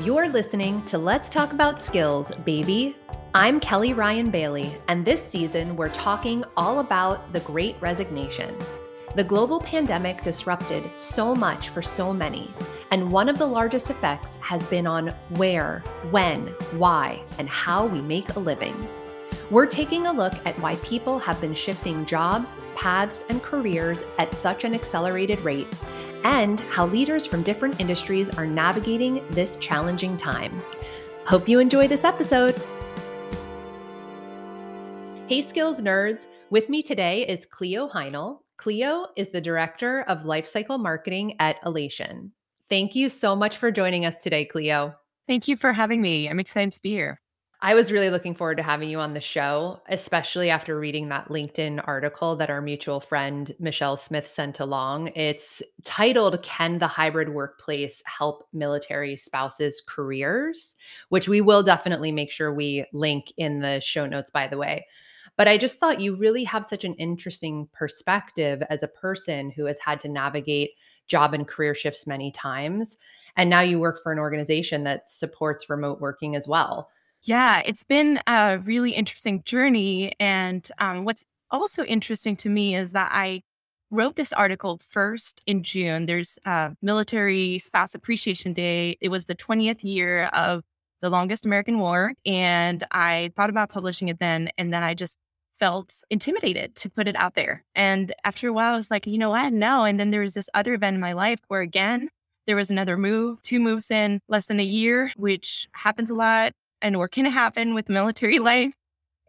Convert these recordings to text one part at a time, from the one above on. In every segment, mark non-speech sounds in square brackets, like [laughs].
You're listening to Let's Talk About Skills, baby. I'm Kelly Ryan Bailey, and this season we're talking all about the great resignation. The global pandemic disrupted so much for so many, and one of the largest effects has been on where, when, why, and how we make a living. We're taking a look at why people have been shifting jobs, paths, and careers at such an accelerated rate, and how leaders from different industries are navigating this challenging time. Hope you enjoy this episode. Hey, skills nerds. With me today is Cleo Heinel. Cleo is the Director of Lifecycle Marketing at Alation. Thank you so much for joining us today, Cleo. Thank you for having me. I'm excited to be here. I was really looking forward to having you on the show, especially after reading that LinkedIn article that our mutual friend Michelle Smith sent along. It's titled Can the Hybrid Workplace Help Military Spouses' Careers? Which we will definitely make sure we link in the show notes, by the way. But I just thought you really have such an interesting perspective as a person who has had to navigate job and career shifts many times. And now you work for an organization that supports remote working as well. Yeah, it's been a really interesting journey. And um, what's also interesting to me is that I wrote this article first in June. There's uh, Military Spouse Appreciation Day. It was the 20th year of the longest American war. And I thought about publishing it then. And then I just felt intimidated to put it out there. And after a while, I was like, you know what? No. And then there was this other event in my life where, again, there was another move, two moves in less than a year, which happens a lot and or can happen with military [laughs] life.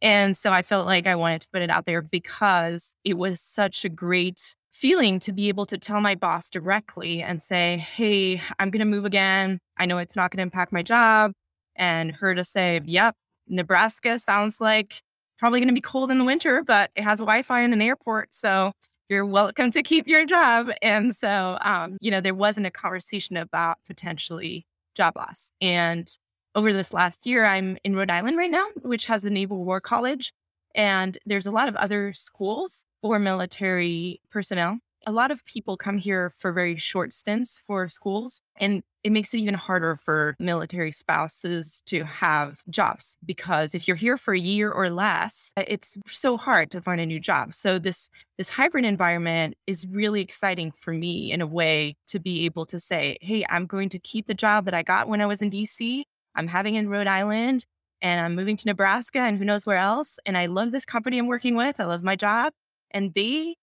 And so I felt like I wanted to put it out there because it was such a great feeling to be able to tell my boss directly and say, Hey, I'm going to move again. I know it's not going to impact my job. And her to say, Yep, Nebraska sounds like probably going to be cold in the winter, but it has Wi Fi in an airport. So you're welcome to keep your job. And so, um, you know, there wasn't a conversation about potentially job loss. And over this last year, I'm in Rhode Island right now, which has a Naval War College. And there's a lot of other schools for military personnel a lot of people come here for very short stints for schools, and it makes it even harder for military spouses to have jobs because if you're here for a year or less, uh, it's so hard to find a new job. So this this hybrid environment is really exciting for me in a way to be able to say, "Hey, I'm going to keep the job that I got when I was in DC. I'm having in Rhode Island." And I'm moving to Nebraska and who knows where else. And I love this company I'm working with. I love my job. And they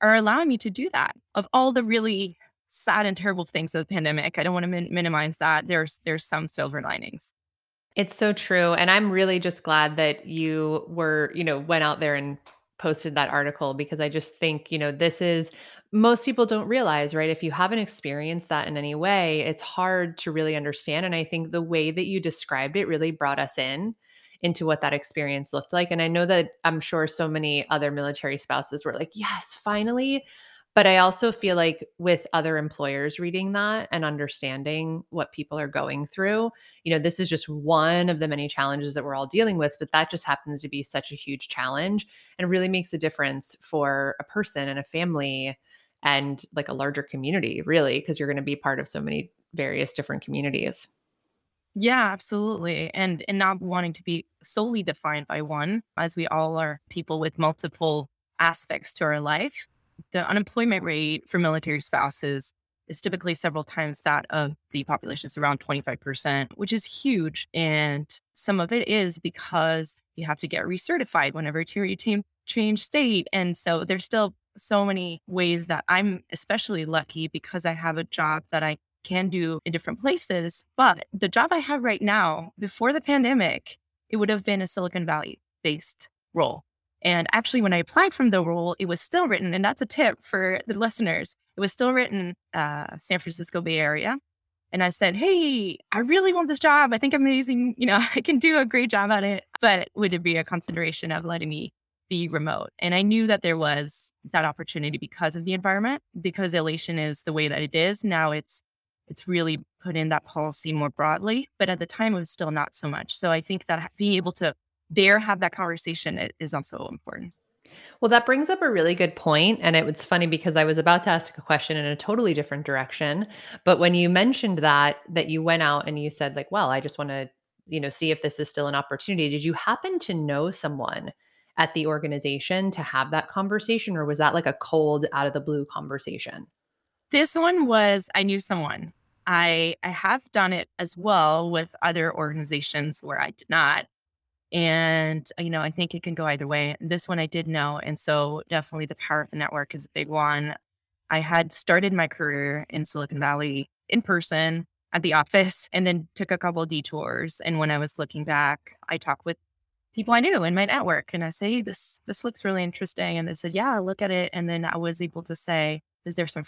are allowing me to do that. Of all the really sad and terrible things of the pandemic, I don't want to min- minimize that. There's there's some silver linings. It's so true, and I'm really just glad that you were, you know, went out there and posted that article because I just think, you know, this is most people don't realize, right? If you haven't experienced that in any way, it's hard to really understand. And I think the way that you described it really brought us in into what that experience looked like. And I know that I'm sure so many other military spouses were like, yes, finally. But I also feel like with other employers reading that and understanding what people are going through, you know, this is just one of the many challenges that we're all dealing with, but that just happens to be such a huge challenge and really makes a difference for a person and a family and like a larger community, really, because you're going to be part of so many various different communities. Yeah, absolutely. And and not wanting to be solely defined by one, as we all are people with multiple aspects to our life. The unemployment rate for military spouses is typically several times that of the population. It's around 25%, which is huge. And some of it is because you have to get recertified whenever you change state. And so there's still so many ways that I'm especially lucky because I have a job that I can do in different places. But the job I have right now, before the pandemic, it would have been a Silicon Valley based role. And actually, when I applied from the role, it was still written, and that's a tip for the listeners. It was still written uh, San Francisco Bay Area. And I said, Hey, I really want this job. I think I'm amazing. You know, [laughs] I can do a great job at it. But would it be a consideration of letting me be remote? And I knew that there was that opportunity because of the environment, because Alation is the way that it is. Now it's it's really put in that policy more broadly. But at the time, it was still not so much. So I think that being able to there have that conversation is also important. Well, that brings up a really good point, and it was funny because I was about to ask a question in a totally different direction, but when you mentioned that that you went out and you said like, "Well, I just wanna, you know, see if this is still an opportunity." Did you happen to know someone at the organization to have that conversation, or was that like a cold out of the blue conversation? This one was I knew someone. I I have done it as well with other organizations where I did not. And, you know, I think it can go either way. This one I did know. And so definitely the power of the network is a big one. I had started my career in Silicon Valley in person at the office and then took a couple detours. And when I was looking back, I talked with people I knew in my network and I say, hey, this this looks really interesting. And they said, Yeah, look at it. And then I was able to say, is there some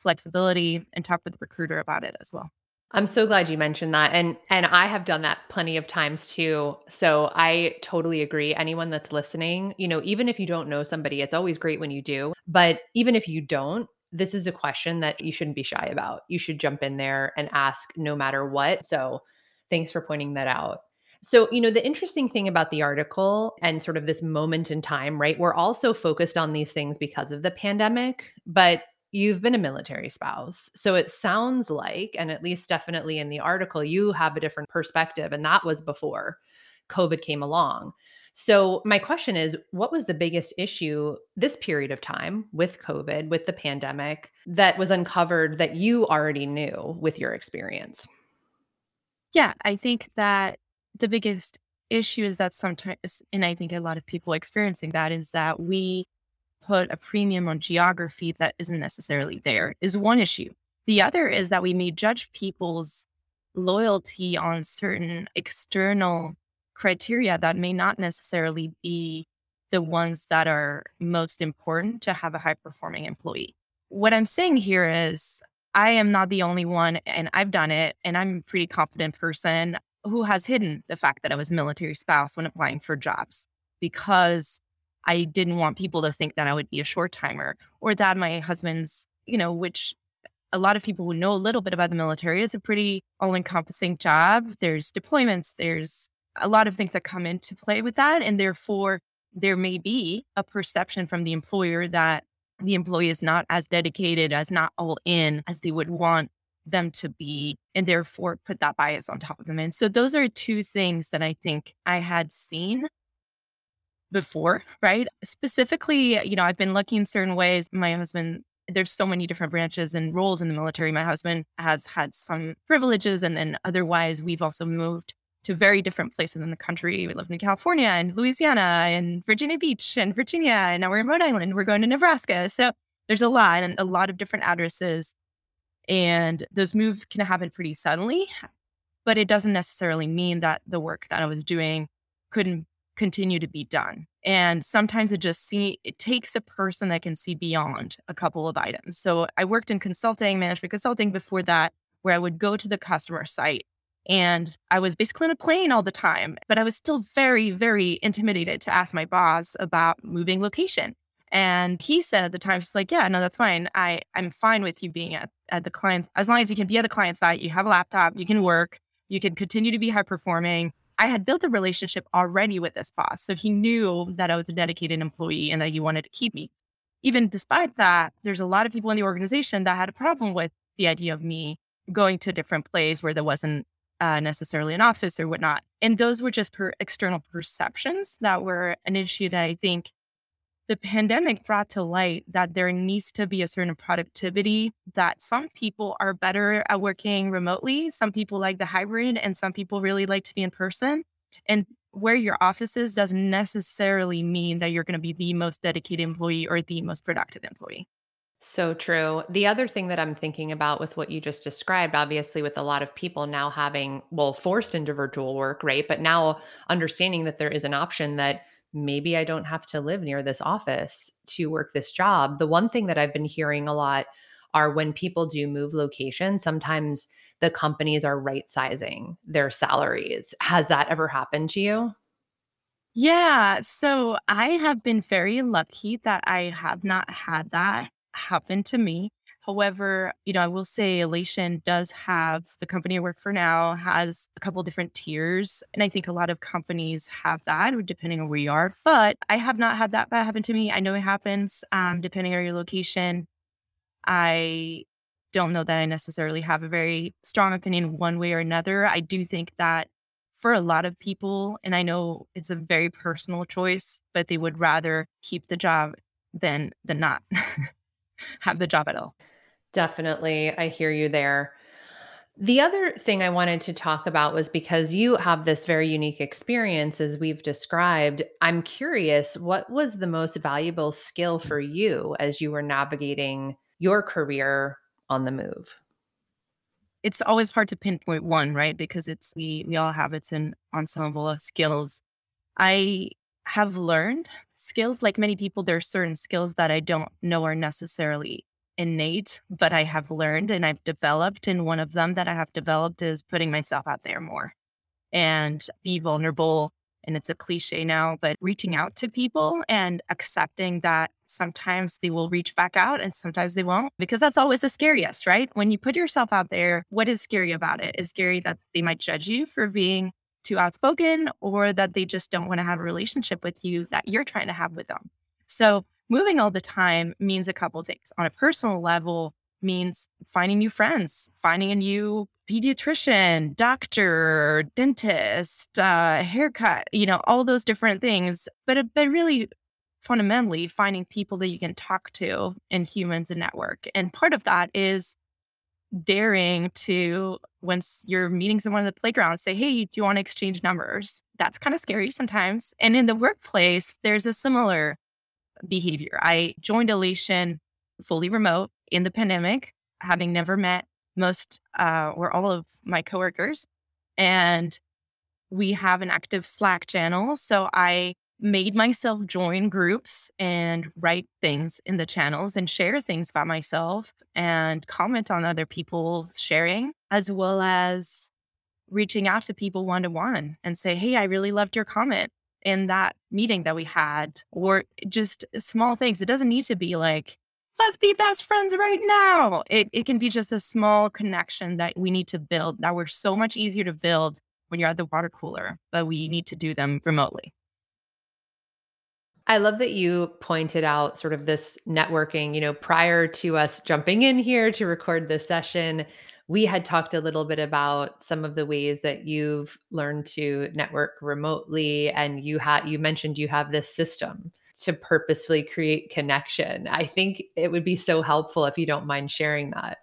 flexibility and talk with the recruiter about it as well. I'm so glad you mentioned that, and and I have done that plenty of times too, so I totally agree. Anyone that's listening, you know, even if you don't know somebody, it's always great when you do, but even if you don't, this is a question that you shouldn't be shy about. You should jump in there and ask no matter what, so thanks for pointing that out. So, you know, the interesting thing about the article and sort of this moment in time, right? We're also focused on these things because of the pandemic, but you've been a military spouse. So it sounds like, and at least definitely in the article, you have a different perspective. And that was before COVID came along. So, my question is what was the biggest issue this period of time with COVID, with the pandemic, that was uncovered that you already knew with your experience? Yeah, I think that the biggest issue is that sometimes, and I think a lot of people experiencing that is that we put a premium on geography that isn't necessarily there, is one issue. The other is that we may judge people's loyalty on certain external criteria that may not necessarily be the ones that are most important to have a high performing employee. What I'm saying here is I am not the only one, and I've done it, and I'm a pretty confident person who has hidden the fact that I was military spouse when applying for jobs because I didn't want people to think that I would be a short timer or that my husband's, you know, which a lot of people who know a little bit about the military, it's a pretty all encompassing job. There's deployments, there's a lot of things that come into play with that. And therefore, there may be a perception from the employer that the employee is not as dedicated, as not all in as they would want them to be, and therefore put that bias on top of them. And so, those are two things that I think I had seen before, right? Specifically, you know, I've been looking certain ways. My husband, there's so many different branches and roles in the military. My husband has had some privileges, and then otherwise, we've also moved to very different places in the country. We lived in California and Louisiana and Virginia Beach and Virginia, and now we're in Rhode Island. We're going to Nebraska. So there's a lot and a lot of different addresses. And those moves can happen pretty suddenly, but it doesn't necessarily mean that the work that I was doing couldn't continue to be done. And sometimes it just see it takes a person that can see beyond a couple of items. So I worked in consulting, management consulting before that, where I would go to the customer site and I was basically in a plane all the time, but I was still very, very intimidated to ask my boss about moving location. And he said at the time, he's like, Yeah, no, that's fine. I, I'm fine with you being at, at the client as long as you can be at the client site, you have a laptop, you can work, you can continue to be high performing I had built a relationship already with this boss. So he knew that I was a dedicated employee and that he wanted to keep me. Even despite that, there's a lot of people in the organization that had a problem with the idea of me going to a different place where there wasn't uh, necessarily an office or whatnot. And those were just per external perceptions that were an issue that I think the pandemic brought to light that there needs to be a certain productivity that some people are better at working remotely. Some people like the hybrid, and some people really like to be in person. And where your office is doesn't necessarily mean that you're going to be the most dedicated employee or the most productive employee. So true. The other thing that I'm thinking about with what you just described, obviously, with a lot of people now having, well, forced into virtual work, right? But now understanding that there is an option that maybe I don't have to live near this office to work this job. The one thing that I've been hearing a lot are when people do move location, sometimes the companies are right sizing their salaries. Has that ever happened to you? Yeah. So I have been very lucky that I have not had that happen to me. However, you know, I will say Alation does have the company I work for now has a couple different tiers. And I think a lot of companies have that depending on where you are. But I have not had that happen to me. I know it happens um, depending on your location. I don't know that I necessarily have a very strong opinion one way or another. I do think that for a lot of people, and I know it's a very personal choice, but they would rather keep the job than than not [laughs] have the job at all. Definitely. I hear you there. The other thing I wanted to talk about was because you have this very unique experience as we've described. I'm curious, what was the most valuable skill for you as you were navigating your career on the move? It's always hard to pinpoint one, right? Because it's we we all have it's an ensemble of skills. I have learned skills like many people there are certain skills that I don't know are necessarily innate, but I have learned and I've developed. And one of them that I have developed is putting myself out there more and be vulnerable. And it's a cliche now, but reaching out to people and accepting that sometimes they will reach back out and sometimes they won't, because that's always the scariest, right? When you put yourself out there, what is scary about it? Is scary that they might judge you for being too outspoken or that they just don't want to have a relationship with you that you're trying to have with them. So moving all the time means a couple things. On a personal level, means finding new friends, finding a new pediatrician, doctor, dentist, uh, haircut, you know, all those different things. But, but really, fundamentally, finding people that you can talk to and humans and network. And part of that is daring to, once you're meeting someone at the playground, say, Hey, do you want to exchange numbers? That's kind of scary sometimes. And in the workplace, there's a similar behavior. I joined Alation fully remote in the pandemic, having never met most uh, or all of my coworkers. And we have an active Slack channel. So I made myself join groups and write things in the channels and share things about myself and comment on other people's sharing, as well as reaching out to people one to one and say, Hey, I really loved your comment in that meeting that we had, or just small things. It doesn't need to be like, let's be best friends right now. It, it can be just a small connection that we need to build that we're so much easier to build when you're at the water cooler, but we need to do them remotely. I love that you pointed out sort of this networking, you know, prior to us jumping in here to record this session, we had talked a little bit about some of the ways that you've learned to network remotely and you had you mentioned you have this system to purposefully create connection. I think it would be so helpful if you don't mind sharing that.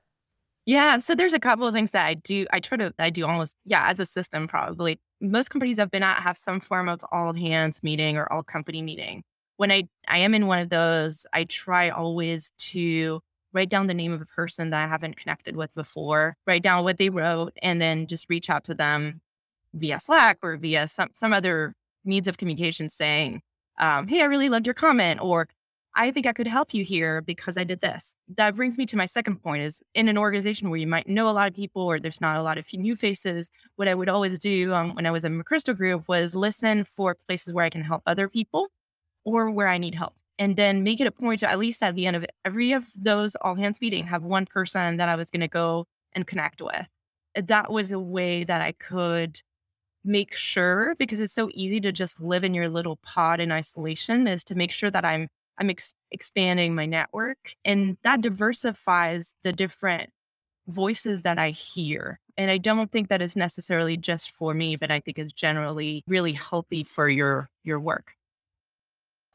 Yeah, so there's a couple of things that I do. I try to I do almost yeah, as a system probably. Most companies I've been at have some form of all hands meeting or all company meeting. When I I am in one of those, I try always to write down the name of a person that I haven't connected with before, write down what they wrote, and then just reach out to them via Slack or via some, some other means of communication saying, um, Hey, I really loved your comment, or I think I could help you here because I did this. That brings me to my second point is in an organization where you might know a lot of people or there's not a lot of new faces, what I would always do um, when I was in McChrystal Group was listen for places where I can help other people or where I need help and then make it a point to at least at the end of every of those all hands meeting have one person that I was going to go and connect with. That was a way that I could make sure because it's so easy to just live in your little pod in isolation is to make sure that I'm I'm ex- expanding my network and that diversifies the different voices that I hear. And I don't think that is necessarily just for me, but I think it's generally really healthy for your your work.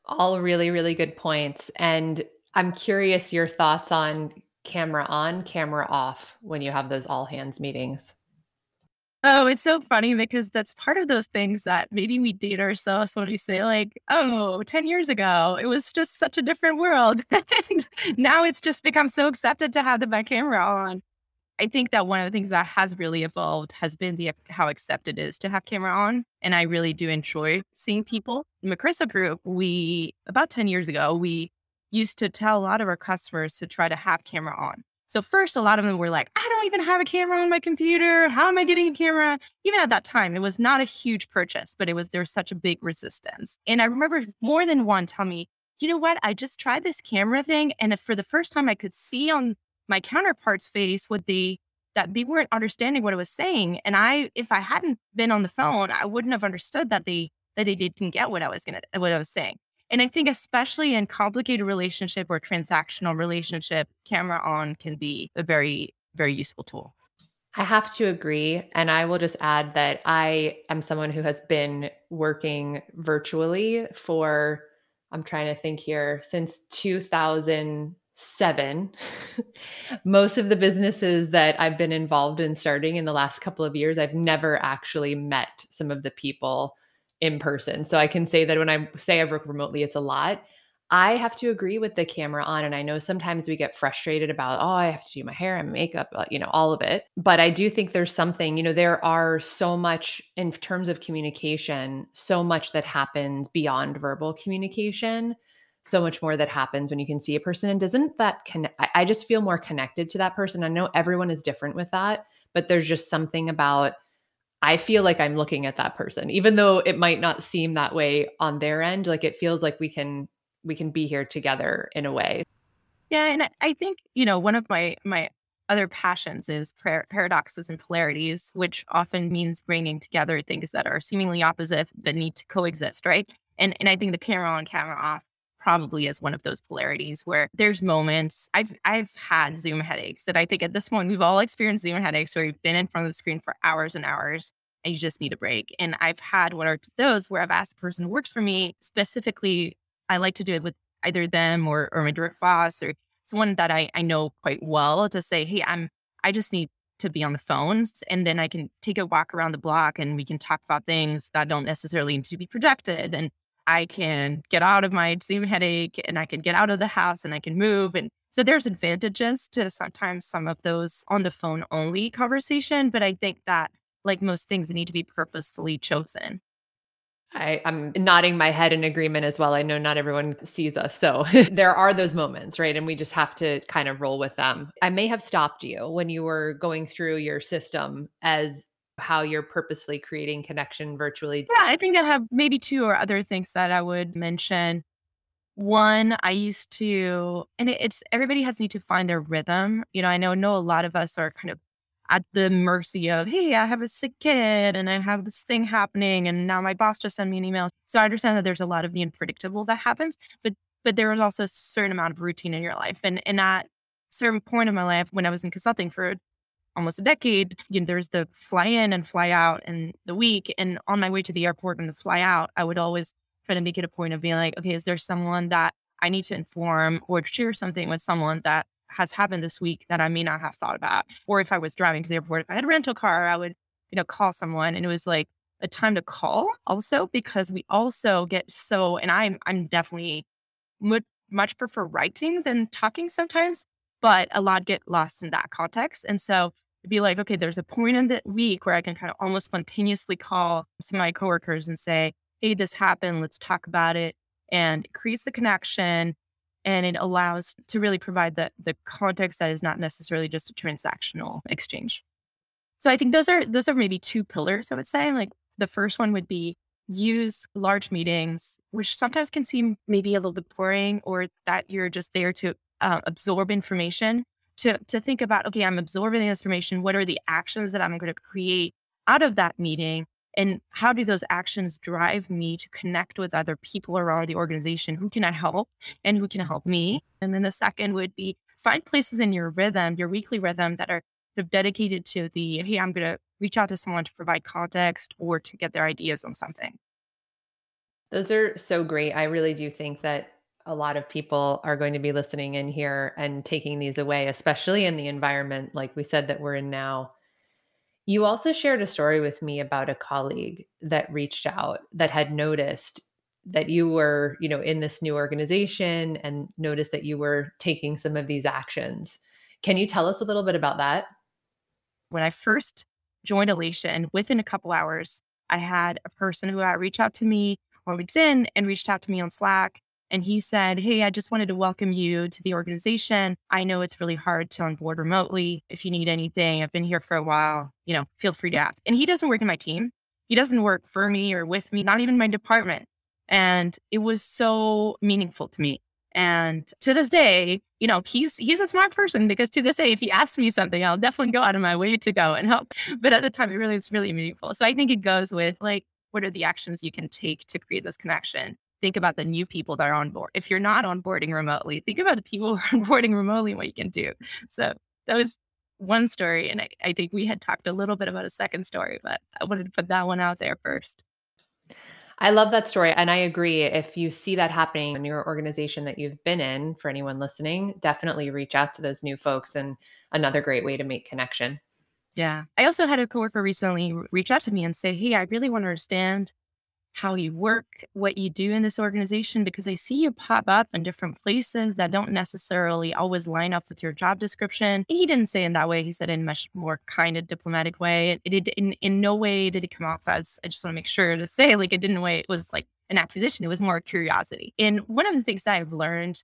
All really, really good points. And I'm curious your thoughts on camera on, camera off when you have those all hands meetings. Oh, it's so funny because that's part of those things that maybe we date ourselves when we say, like, oh, 10 years ago, it was just such a different world. [laughs] now it's just become so accepted to have the back camera on. I think that one of the things that has really evolved has been the how accepted it is to have camera on. And I really do enjoy seeing people. McChrystal Group, we about 10 years ago, we used to tell a lot of our customers to try to have camera on. So first, a lot of them were like, I don't even have a camera on my computer. How am I getting a camera? Even at that time, it was not a huge purchase, but it was there's such a big resistance. And I remember more than one tell me, you know what? I just tried this camera thing. And for the first time I could see on my counterparts face would be that they weren't understanding what I was saying. And I, if I hadn't been on the phone, I wouldn't have understood that they that they didn't get what I was gonna what I was saying. And I think especially in complicated relationship or transactional relationship, camera on can be a very, very useful tool. I have to agree. And I will just add that I am someone who has been working virtually for, I'm trying to think here, since 2007. [laughs] Most of the businesses that I've been involved in starting in the last couple of years, I've never actually met some of the people in person. So I can say that when I say I work remotely, it's a lot. I have to agree with the camera on. And I know sometimes we get frustrated about, oh, I have to do my hair and makeup, uh, you know, all of it. But I do think there's something, you know, there are so much in terms of communication, so much that happens beyond verbal communication, so much more that happens when you can see a person. And doesn't that connect? I just feel more connected to that person. I know everyone is different with that, but there's just something about I feel like I'm looking at that person, even though it might not seem that way on their end. Like it feels like we can we can be here together in a way. Yeah, and I think you know one of my my other passions is par- paradoxes and polarities, which often means bringing together things that are seemingly opposite that need to coexist, right? And and I think the camera on, camera off probably is one of those polarities where there's moments I've I've had Zoom headaches that I think at this point we've all experienced Zoom headaches where you've been in front of the screen for hours and hours and you just need a break. And I've had one or those where I've asked the person who works for me specifically. I like to do it with either them or or my direct boss or someone that I, I know quite well to say, hey, I'm I just need to be on the phones and then I can take a walk around the block and we can talk about things that don't necessarily need to be projected. And I can get out of my Zoom headache and I can get out of the house and I can move. And so there's advantages to sometimes some of those on the phone only conversation. But I think that, like most things, need to be purposefully chosen. I, am nodding my head in agreement as well. I know not everyone sees us. So [laughs] there are those moments, right? And we just have to kind of roll with them. I may have stopped you when you were going through your system as how you're purposefully creating connection virtually? Yeah, I think I have maybe two or other things that I would mention. One, I used to, and it's everybody has need to find their rhythm. You know, I know, know a lot of us are kind of at the mercy of, hey, I have a sick kid and I have this thing happening, and now my boss just sent me an email. So I understand that there's a lot of the unpredictable that happens, but but there is also a certain amount of routine in your life, and and at certain point in my life when I was in consulting for almost a decade, you know, there's the fly in and fly out and the week. And on my way to the airport and the fly out, I would always try to make it a point of being like, okay, is there someone that I need to inform or share something with someone that has happened this week that I may not have thought about? Or if I was driving to the airport, if I had a rental car, I would, you know, call someone. And it was like a time to call also because we also get so, and I'm, I'm definitely much, much prefer writing than talking sometimes but a lot get lost in that context. And so it'd be like, okay, there's a point in the week where I can kind of almost spontaneously call some of my coworkers and say, hey, this happened. Let's talk about it. And it creates the connection and it allows to really provide the, the context that is not necessarily just a transactional exchange. So I think those are those are maybe two pillars, I would say. Like the first one would be use large meetings, which sometimes can seem maybe a little bit boring or that you're just there to uh, absorb information to to think about okay i'm absorbing the information. What are the actions that i'm going to create out of that meeting? And how do those actions drive me to connect with other people around the organization? Who can i help and who can help me? And then the second would be find places in your rhythm your weekly rhythm that are sort of dedicated to the hey i'm going to reach out to someone to provide context or to get their ideas on something. Those are so great. I really do think that a lot of people are going to be listening in here and taking these away, especially in the environment like we said that we're in now. You also shared a story with me about a colleague that reached out that had noticed that you were, you know, in this new organization and noticed that you were taking some of these actions. Can you tell us a little bit about that? When I first joined Alation, within a couple hours, I had a person who had reached out to me on LinkedIn and reached out to me on Slack and he said, Hey, I just wanted to welcome you to the organization. I know it's really hard to onboard remotely. If you need anything, I've been here for a while, you know, feel free to ask. And he doesn't work in my team. He doesn't work for me or with me, not even my department. And it was so meaningful to me. And to this day, you know, he's he's a smart person because to this day, if he asks me something, I'll definitely go out of my way to go and help. [laughs] But at the time, it really it's really meaningful. So I think it goes with like, what are the actions you can take to create this connection? Think about the new people that are on board. If you're not onboarding remotely, think about the people [laughs] who are onboarding remotely and what you can do. So that was one story. And I, I think we had talked a little bit about a second story, but I wanted to put that one out there first. I love that story. And I agree. If you see that happening in your organization that you've been in, for anyone listening, definitely reach out to those new folks and another great way to make connection. Yeah. I also had a coworker recently reach out to me and say, Hey, I really want to understand how you work, what you do in this organization, because I see you pop up in different places that don't necessarily always line up with your job description. He didn't say in that way. He said in a much more kind of diplomatic way. It, it in in no way did it come off as I just want to make sure to say like it didn't way it was like an accusation. It was more curiosity. And one of the things that I've learned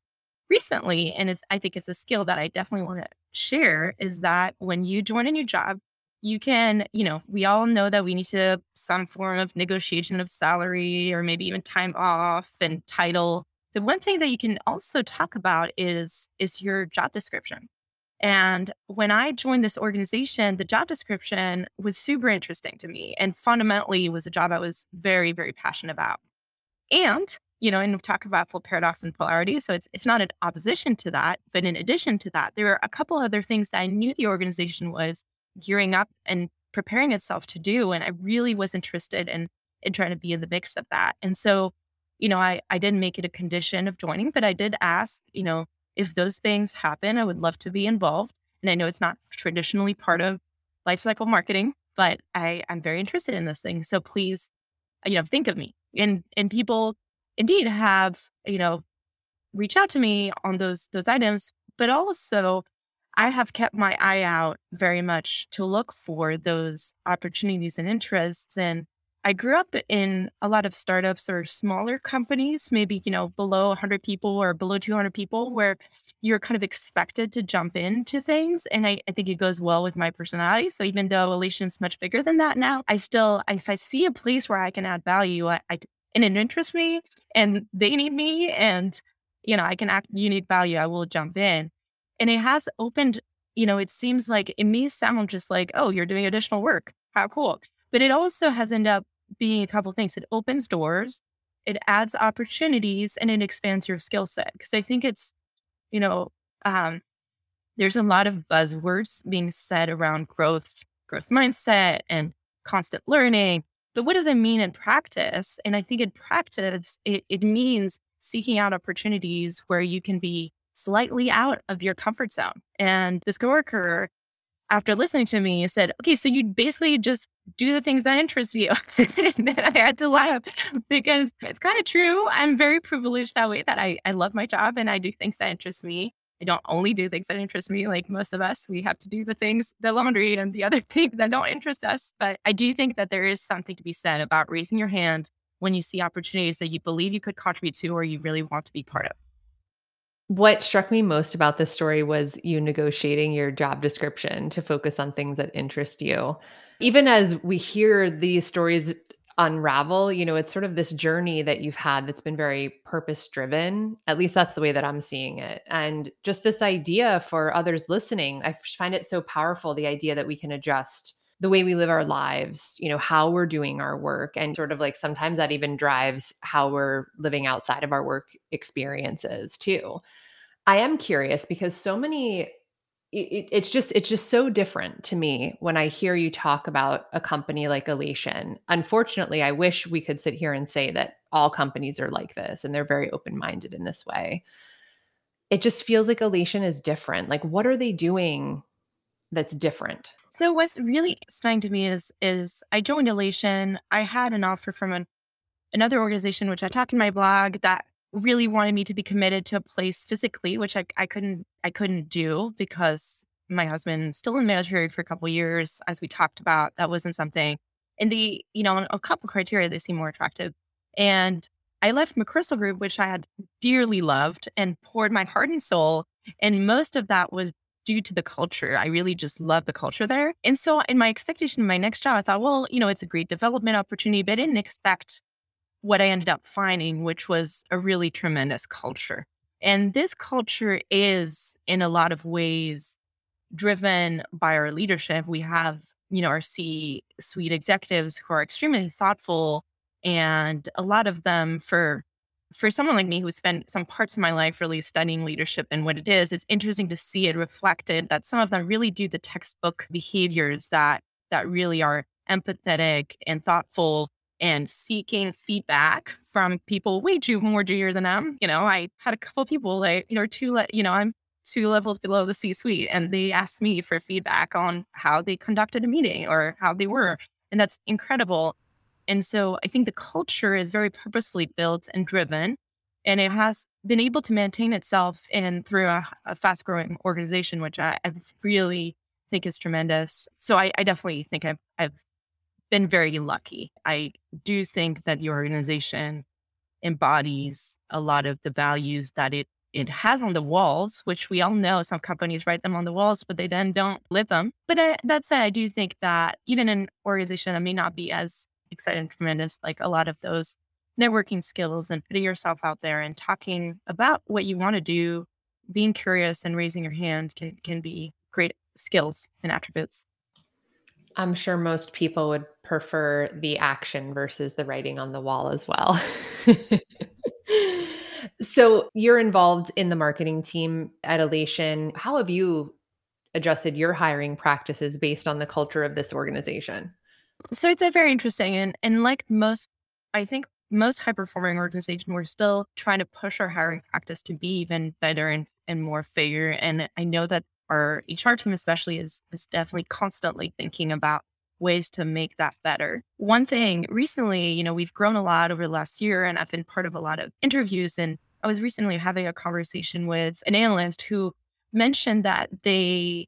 recently, and it's I think it's a skill that I definitely want to share, is that when you join a new job, you can, you know, we all know that we need to some form of negotiation of salary or maybe even time off and title. The one thing that you can also talk about is is your job description. And when I joined this organization, the job description was super interesting to me and fundamentally was a job I was very, very passionate about. And, you know, and we talk about full paradox and polarity. So it's it's not in opposition to that, but in addition to that, there are a couple other things that I knew the organization was gearing up and preparing itself to do. And I really was interested in in trying to be in the mix of that. And so, you know, I I didn't make it a condition of joining, but I did ask, you know, if those things happen, I would love to be involved. And I know it's not traditionally part of lifecycle marketing, but I I'm very interested in this thing. So please, you know, think of me. And and people indeed have, you know, reach out to me on those those items, but also I have kept my eye out very much to look for those opportunities and interests. And I grew up in a lot of startups or smaller companies, maybe, you know, below 100 people or below 200 people, where you're kind of expected to jump into things. And I, I think it goes well with my personality. So even though Alation's much bigger than that now, I still, if I see a place where I can add value, I, I and it interests me and they need me and, you know, I can act unique value, I will jump in. And it has opened, you know, it seems like it may sound just like, oh, you're doing additional work. How cool. But it also has ended up being a couple things. It opens doors, it adds opportunities, and it expands your skill set. Cause I think it's, you know, um, there's a lot of buzzwords being said around growth, growth mindset and constant learning. But what does it mean in practice? And I think in practice, it, it means seeking out opportunities where you can be slightly out of your comfort zone. And this coworker, after listening to me, said, Okay, so you basically just do the things that interest you. [laughs] and then I had to laugh because it's kind of true. I'm very privileged that way that I, I love my job and I do things that interest me. I don't only do things that interest me, like most of us. We have to do the things, the laundry and the other [laughs] things that don't interest us. But I do think that there is something to be said about raising your hand when you see opportunities that you believe you could contribute to or you really want to be part of. What struck me most about this story was you negotiating your job description to focus on things that interest you. Even as we hear these stories unravel, you know, it's sort of this journey that you've had that's been very purpose driven. At least that's the way that I'm seeing it. And just this idea for others listening, I find it so powerful the idea that we can adjust the way we live our lives, you know, how we're doing our work. And sort of like sometimes that even drives how we're living outside of our work experiences too. I am curious because so many it, it's just it's just so different to me when I hear you talk about a company like Alation. Unfortunately, I wish we could sit here and say that all companies are like this and they're very open-minded in this way. It just feels like Alation is different. Like what are they doing that's different? So what's really exciting to me is is I joined Alation. I had an offer from an, another organization, which I talk in my blog, that really wanted me to be committed to a place physically, which I, I couldn't I couldn't do because my husband still in military for a couple years, as we talked about. That wasn't something. And the, you know, on a couple criteria they seem more attractive. And I left McChrystal Group, which I had dearly loved and poured my heart and soul. And most of that was due to the culture. I really just love the culture there. And so in my expectation of my next job, I thought, well, you know, it's a great development opportunity, but I didn't expect what I ended up finding, which was a really tremendous culture. And this culture is, in a lot of ways, driven by our leadership. We have, you know, our C suite executives who are extremely thoughtful and a lot of them for for someone like me who spent some parts of my life really studying leadership and what it is, it's interesting to see it reflected that some of them really do the textbook behaviors that that really are empathetic and thoughtful and seeking feedback from people way too more junior than them. You know, I had a couple people like, you know, two, le- you know, I'm two levels below the C suite and they asked me for feedback on how they conducted a meeting or how they were. And that's incredible. And so I think the culture is very purposefully built and driven, and it has been able to maintain itself and through a, a fast growing organization, which I, I, really think is tremendous. So I, I definitely think I've, I've been very lucky. I do think that the organization embodies a lot of the values that it it has on the walls, which we all know some companies write them on the walls, but they then don't live them. But uh, that said, I do think that even an organization that may not be as exciting and tremendous, like a lot of those networking skills and putting yourself out there and talking about what you want to do, being curious and raising your hand can, can be great skills and attributes. I'm sure most people would prefer the action versus the writing on the wall as well. [laughs] so, you're involved in the marketing team at Alation. How have you adjusted your hiring practices based on the culture of this organization? So it's a very interesting and and like most, I think most high performing organizations, we're still trying to push our hiring practice to be even better and, and more fair. And I know that our HR team especially is is definitely constantly thinking about ways to make that better. One thing recently, you know, we've grown a lot over the last year and I've been part of a lot of interviews and I was recently having a conversation with an analyst who mentioned that they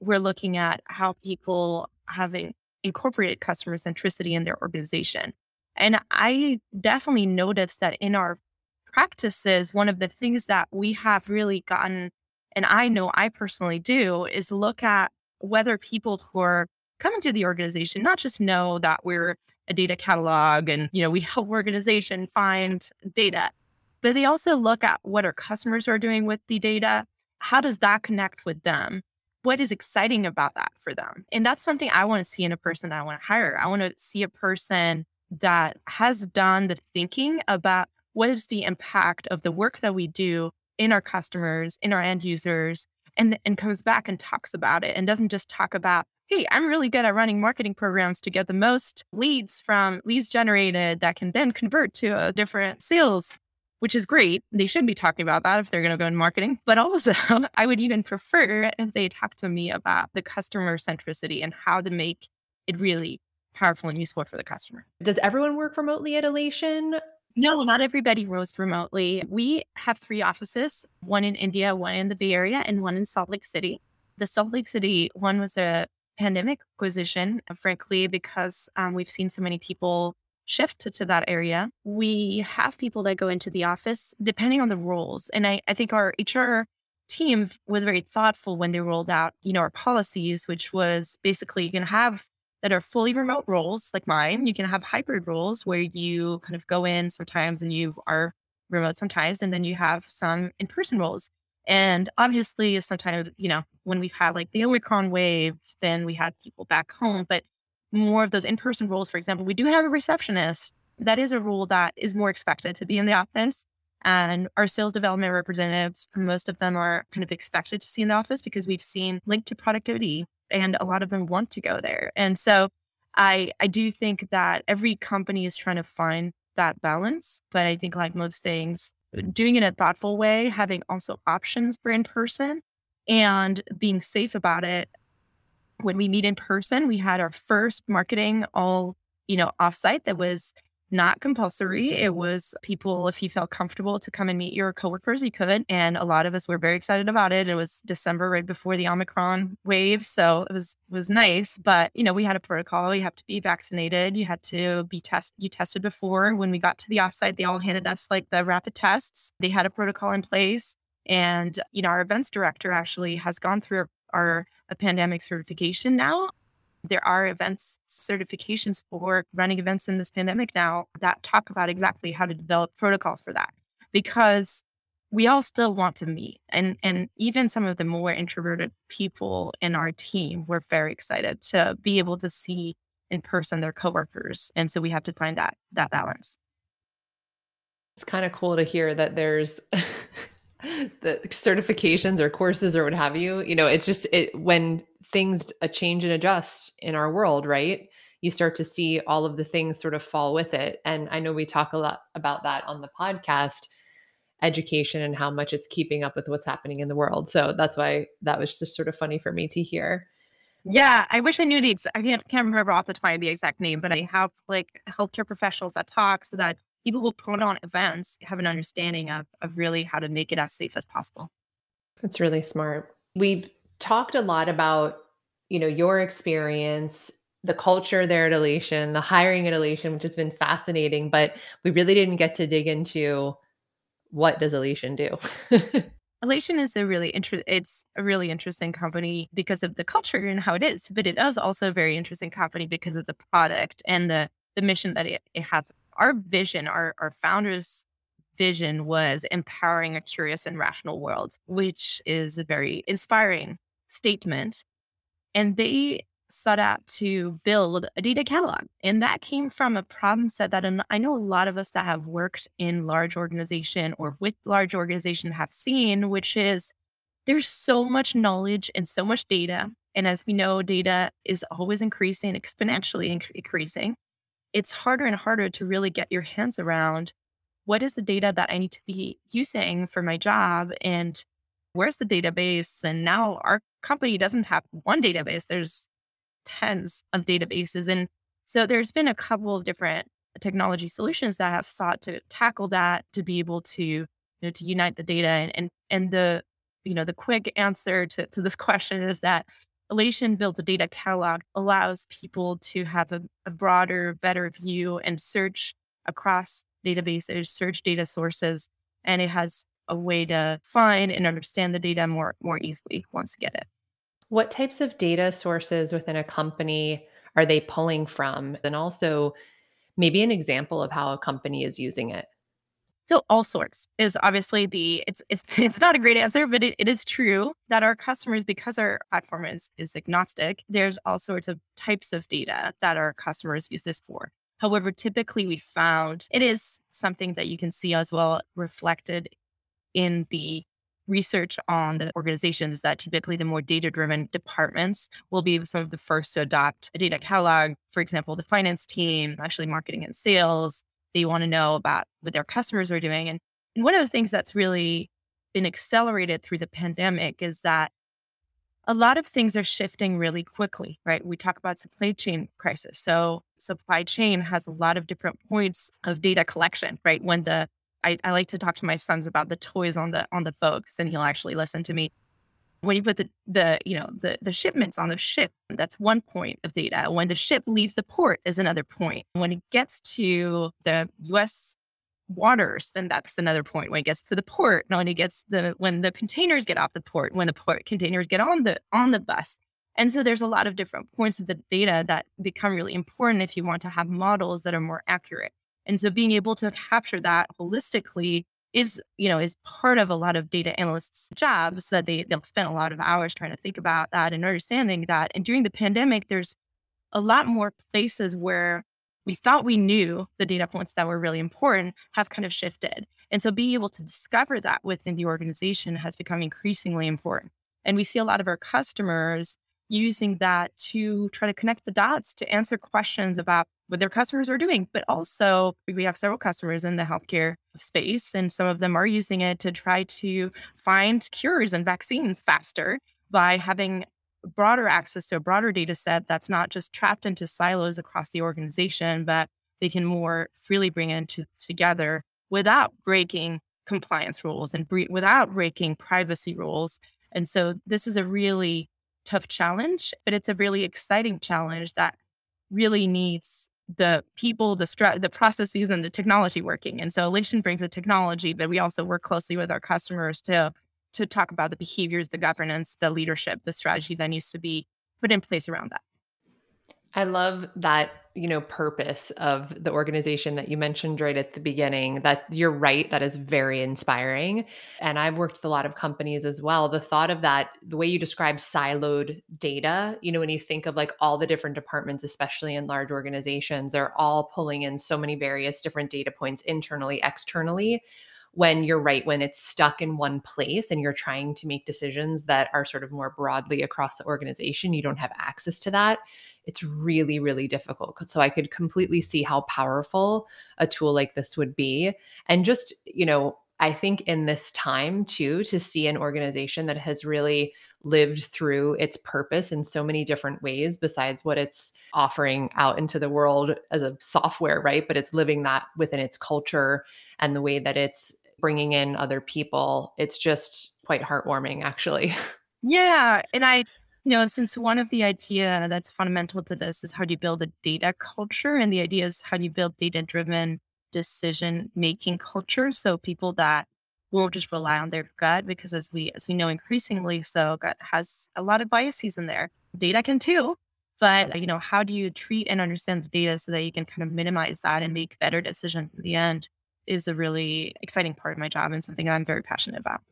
were looking at how people having incorporated customer centricity in their organization. And I definitely noticed that in our practices, one of the things that we have really gotten, and I know I personally do, is look at whether people who are coming to the organization not just know that we're a data catalog and you know we help organization find data but they also look at what our customers are doing with the data how does that connect with them what is exciting about that for them. And that's something I want to see in a person that I want to hire. I want to see a person that has done the thinking about what is the impact of the work that we do in our customers, in our end users, and, and comes back and talks about it and doesn't just talk about, hey, I'm really good at running marketing programs to get the most leads from leads generated that can then convert to a different sales which is great. They should be talking about that if they're going to go in marketing. But also, [laughs] I would even prefer if they talk to me about the customer centricity and how to make it really powerful and useful for the customer. Does everyone work remotely at Alation? No, not everybody works remotely. We have three offices one in India, one in the Bay Area, and one in Salt Lake City. The Salt Lake City one was a pandemic acquisition, frankly, because um, we've seen so many people shift to, to that area. We have people that go into the office depending on the roles. And I, I think our HR team was very thoughtful when they rolled out, you know, our policies, which was basically you can have that are fully remote roles like mine. You can have hybrid roles where you kind of go in sometimes and you are remote sometimes, and then you have some in-person roles. And obviously, sometimes, you know, when we've had like the Omicron wave, then we had people back home. But more of those in person roles, for example, we do have a receptionist. That is a role that is more expected to be in the office. And our sales development representatives, most of them are kind of expected to see in the office because we've seen linked to productivity and a lot of them want to go there. And so I I do think that every company is trying to find that balance. But I think like most things, doing it in a thoughtful way, having also options for in person and being safe about it when we meet in person, we had our first marketing all, you know, offsite that was not compulsory. It was people, if you felt comfortable to come and meet your coworkers, you could. And a lot of us were very excited about it. It was December right before the Omicron wave. So it was was nice. But you know, we had a protocol. You have to be vaccinated. You had to be tested. You tested before. When we got to the offsite, they all handed us like the rapid tests. They had a protocol in place. And, you know, our events director actually has gone through our a pandemic certification now. There are events certifications for running events in this pandemic now that talk about exactly how to develop protocols for that. Because we all still want to meet. And and even some of the more introverted people in our team were very excited to be able to see in person their coworkers. And so we have to find that that balance. It's kind of cool to hear that there's [laughs] the certifications or courses or what have you. You know, it's just it when things change and adjust in our world, right? You start to see all of the things sort of fall with it. And I know we talk a lot about that on the podcast education and how much it's keeping up with what's happening in the world. So that's why that was just sort of funny for me to hear. Yeah, I wish I knew the exact. I can't, can't remember off the top of the exact name, but I have like healthcare professionals that talk so that people who put on events have an understanding of of really how to make it as safe as possible. That's really smart. We've talked a lot about you know your experience the culture there at Alation, the hiring at Alation, which has been fascinating, but we really didn't get to dig into what does Alation do? [laughs] Alation is a really interesting it's a really interesting company because of the culture and how it is, but it is also a very interesting company because of the product and the the mission that it, it has. Our vision, our our founders vision was empowering a curious and rational world, which is a very inspiring statement. And they set out to build a data catalog. And that came from a problem set that I know a lot of us that have worked in large organization or with large organization have seen, which is there's so much knowledge and so much data. And as we know, data is always increasing, exponentially increasing. It's harder and harder to really get your hands around what is the data that I need to be using for my job and where's the database? And now our company doesn't have one database. There's tens of databases. And so there's been a couple of different technology solutions that have sought to tackle that to be able to, you know, to unite the data. And and, and the, you know, the quick answer to, to this [laughs] question is that Alation builds a data catalog, allows people to have a, a broader, better view and search across databases, search data sources, and it has a way to find and understand the data more more easily once you get it. What types of data sources within a company are they pulling from? And also, maybe an example of how a company is using it. So all sorts is obviously the it's it's [laughs] it's not a great answer, but it, it is true that our customers, because our platform is is agnostic, there's all sorts of types of data that our customers use this for. However, typically we found it is something that you can see as well reflected in the research on the organizations that typically the more data driven departments will be some of the first to adopt a data catalog. For example, the finance team, actually marketing and sales, they want to know about what their customers are doing. And, and one of the things that's really been accelerated through the pandemic is that a lot of things are shifting really quickly, right? We talk about supply chain crisis. So supply chain has a lot of different points of data collection, right? When the I, I like to talk to my sons about the toys on the on the because then he'll actually listen to me. When you put the the you know the the shipments on the ship, that's one point of data. When the ship leaves the port is another point. When it gets to the U.S. waters, then that's another point. When it gets to the port, when it gets the when the containers get off the port, when the port containers get on the on the bus. And so there's a lot of different points of the data that become really important if you want to have models that are more accurate. And so being able to capture that holistically is, you know, is part of a lot of data analysts' jobs that they they'll spend a lot of hours trying to think about that and understanding that. And during the pandemic, there's a lot more places where we thought we knew the data points that were really important have kind of shifted. And so being able to discover that within the organization has become increasingly important. And we see a lot of our customers using that to try to connect the dots to answer questions about what their customers are doing. But also, we have several customers in the healthcare space, and some of them are using it to try to find cures and vaccines faster by having broader access to a broader data set that's not just trapped into silos across the organization, but they can more freely bring into together without breaking compliance rules and bre- without breaking privacy rules. And so this is a really tough challenge, but it's a really exciting challenge that really needs the people, the strat, the processes, and the technology working. And so Alation brings the technology, but we also work closely with our customers to to talk about the behaviors, the governance, the leadership, the strategy that needs to be put in place around that. I love that you know purpose of the organization that you mentioned right at the beginning that you're right that is very inspiring and i've worked with a lot of companies as well. The thought of that the way you describe siloed data you know when you think of like all the different departments especially in large organizations they're all pulling in so many various different data points internally externally when you're right when it's stuck in one place and you're trying to make decisions that are sort of more broadly across the organization you don't have access to that it's really really difficult so i could completely see how powerful a tool like this would be and just you know i think in this time too to see an organization that has really lived through its purpose in so many different ways besides what it's offering out into the world as a software right but it's living that within its culture and the way that it's bringing in other people it's just quite heartwarming actually. [laughs] Yeah and i you know, since one of the idea that's fundamental to this is how do you build a data culture, and the idea is how do you build data driven decision making culture, so people that won't just rely on their gut, because as we as we know increasingly, so gut has a lot of biases in there. Data can too, but you know, how do you treat and understand the data so that you can kind of minimize that and make better decisions in the end is a really exciting part of my job and something I'm very passionate about.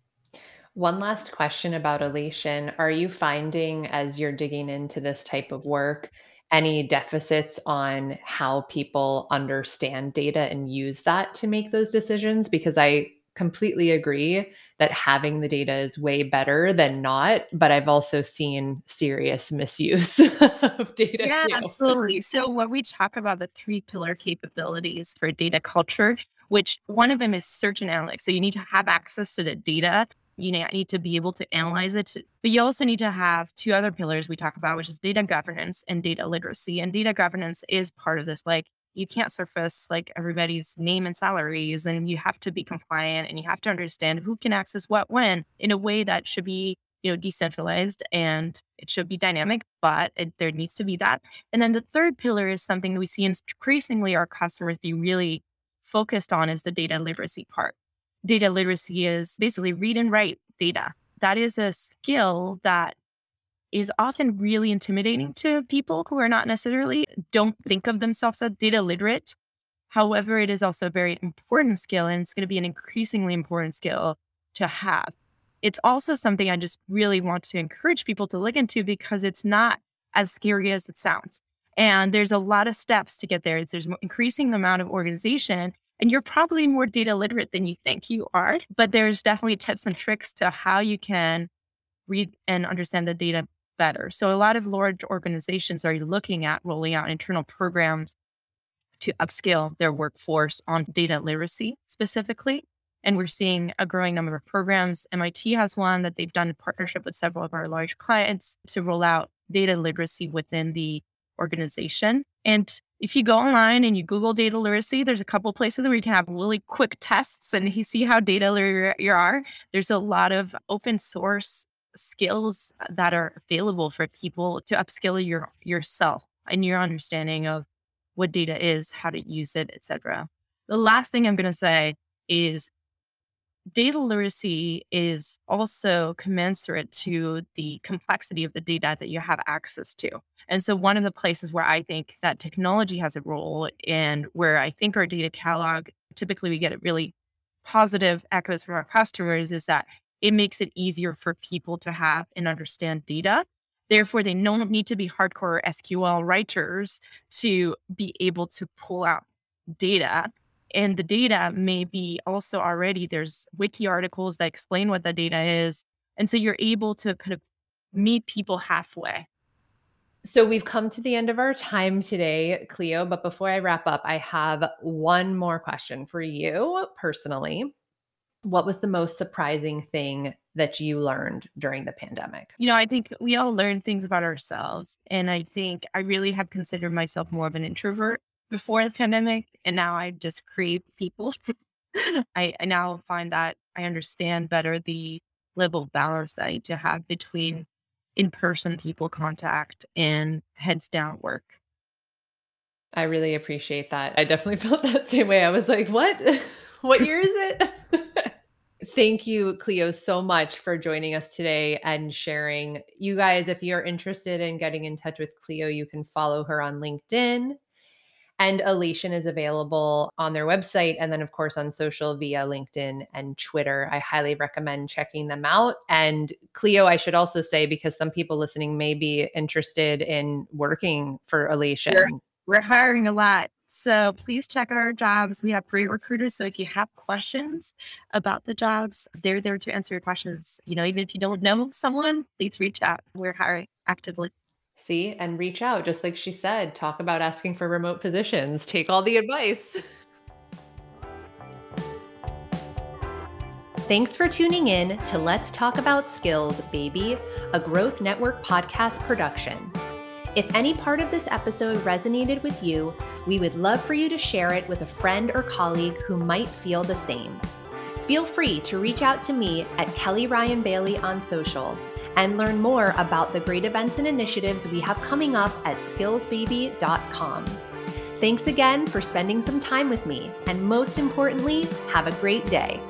One last question about Alation. Are you finding as you're digging into this type of work any deficits on how people understand data and use that to make those decisions? Because I completely agree that having the data is way better than not, but I've also seen serious [laughs] misuse of data. Yeah, too. absolutely. So, when we talk about the three pillar capabilities for data culture, which one of them is search and analytics. So, you need to have access to the data you need to be able to analyze it. But you also need to have two other pillars we talk about, which is data governance and data literacy. And data governance is part of this. Like you can't surface like everybody's name and salaries, and you have to be compliant and you have to understand who can access what when in a way that should be you know decentralized and it should be dynamic but it, there needs to be that and then the third pillar is something we see increasingly our customers be really focused on is the data literacy part data literacy is basically read and write data. That is a skill that is often really intimidating to people who are not necessarily don't think of themselves as data literate. However, it is also a very important skill and it's going to be an increasingly important skill to have. It's also something I just really want to encourage people to look into because it's not as scary as it sounds. And there's a lot of steps to get there. There's increasing the amount of organization and you're probably more data literate than you think you are, but there's definitely tips and tricks to how you can read and understand the data better. So a lot of large organizations are looking at rolling out internal programs to upskill their workforce on data literacy specifically. And we're seeing a growing number of programs. MIT has one that they've done in partnership with several of our large clients to roll out data literacy within the organization. And if you go online and you Google data literacy, there's a couple places where you can have really quick tests and you see how data literate you are. There's a lot of open source skills that are available for people to upskill your yourself and your understanding of what data is, how to use it, etc. The last thing I'm going to say is data literacy is also commensurate to the complexity of the data that you have access to. And so, one of the places where I think that technology has a role and where I think our data catalog typically we get really positive echoes from our customers is that it makes it easier for people to have and understand data. Therefore, they don't need to be hardcore SQL writers to be able to pull out data. And the data may be also already there's wiki articles that explain what the data is. And so you're able to kind of meet people halfway so we've come to the end of our time today cleo but before i wrap up i have one more question for you personally what was the most surprising thing that you learned during the pandemic? You know, I think we all learn things about ourselves. And I think I really have considered myself more of an introvert before the pandemic, and now I just crave people. [laughs] I, I now find that I understand better the level of balance that I need to have between mm. In person people contact and heads down work. I really appreciate that. I definitely [laughs] felt that same way. I was like, what? [laughs] what year is it? [laughs] Thank you, Cleo, so much for joining us today and sharing. You guys, if you're interested in getting in touch with Cleo, you can follow her on LinkedIn And Alation is available on their website and then, of course, on social via LinkedIn and Twitter. I highly recommend checking them out. And Cleo, I should also say, because some people listening may be interested in working for Alation. We're, we're hiring a lot. So please check our jobs. We have great recruiters. So if you have questions about the jobs, they're there to answer your questions. You know, even if you don't know someone, please reach out. We're hiring actively. See, and reach out, just like she said, talk about asking for remote positions, take all the advice. Thanks for tuning in to Let's Talk About Skills, Baby, a Growth Network podcast production. If any part of this episode resonated with you, we would love for you to share it with a friend or colleague who might feel the same. Feel free to reach out to me at Kelly Ryan Bailey on social and learn more about the great events and initiatives we have coming up at skillsbaby.com. Thanks again for spending some time with me, and most importantly, have a great day.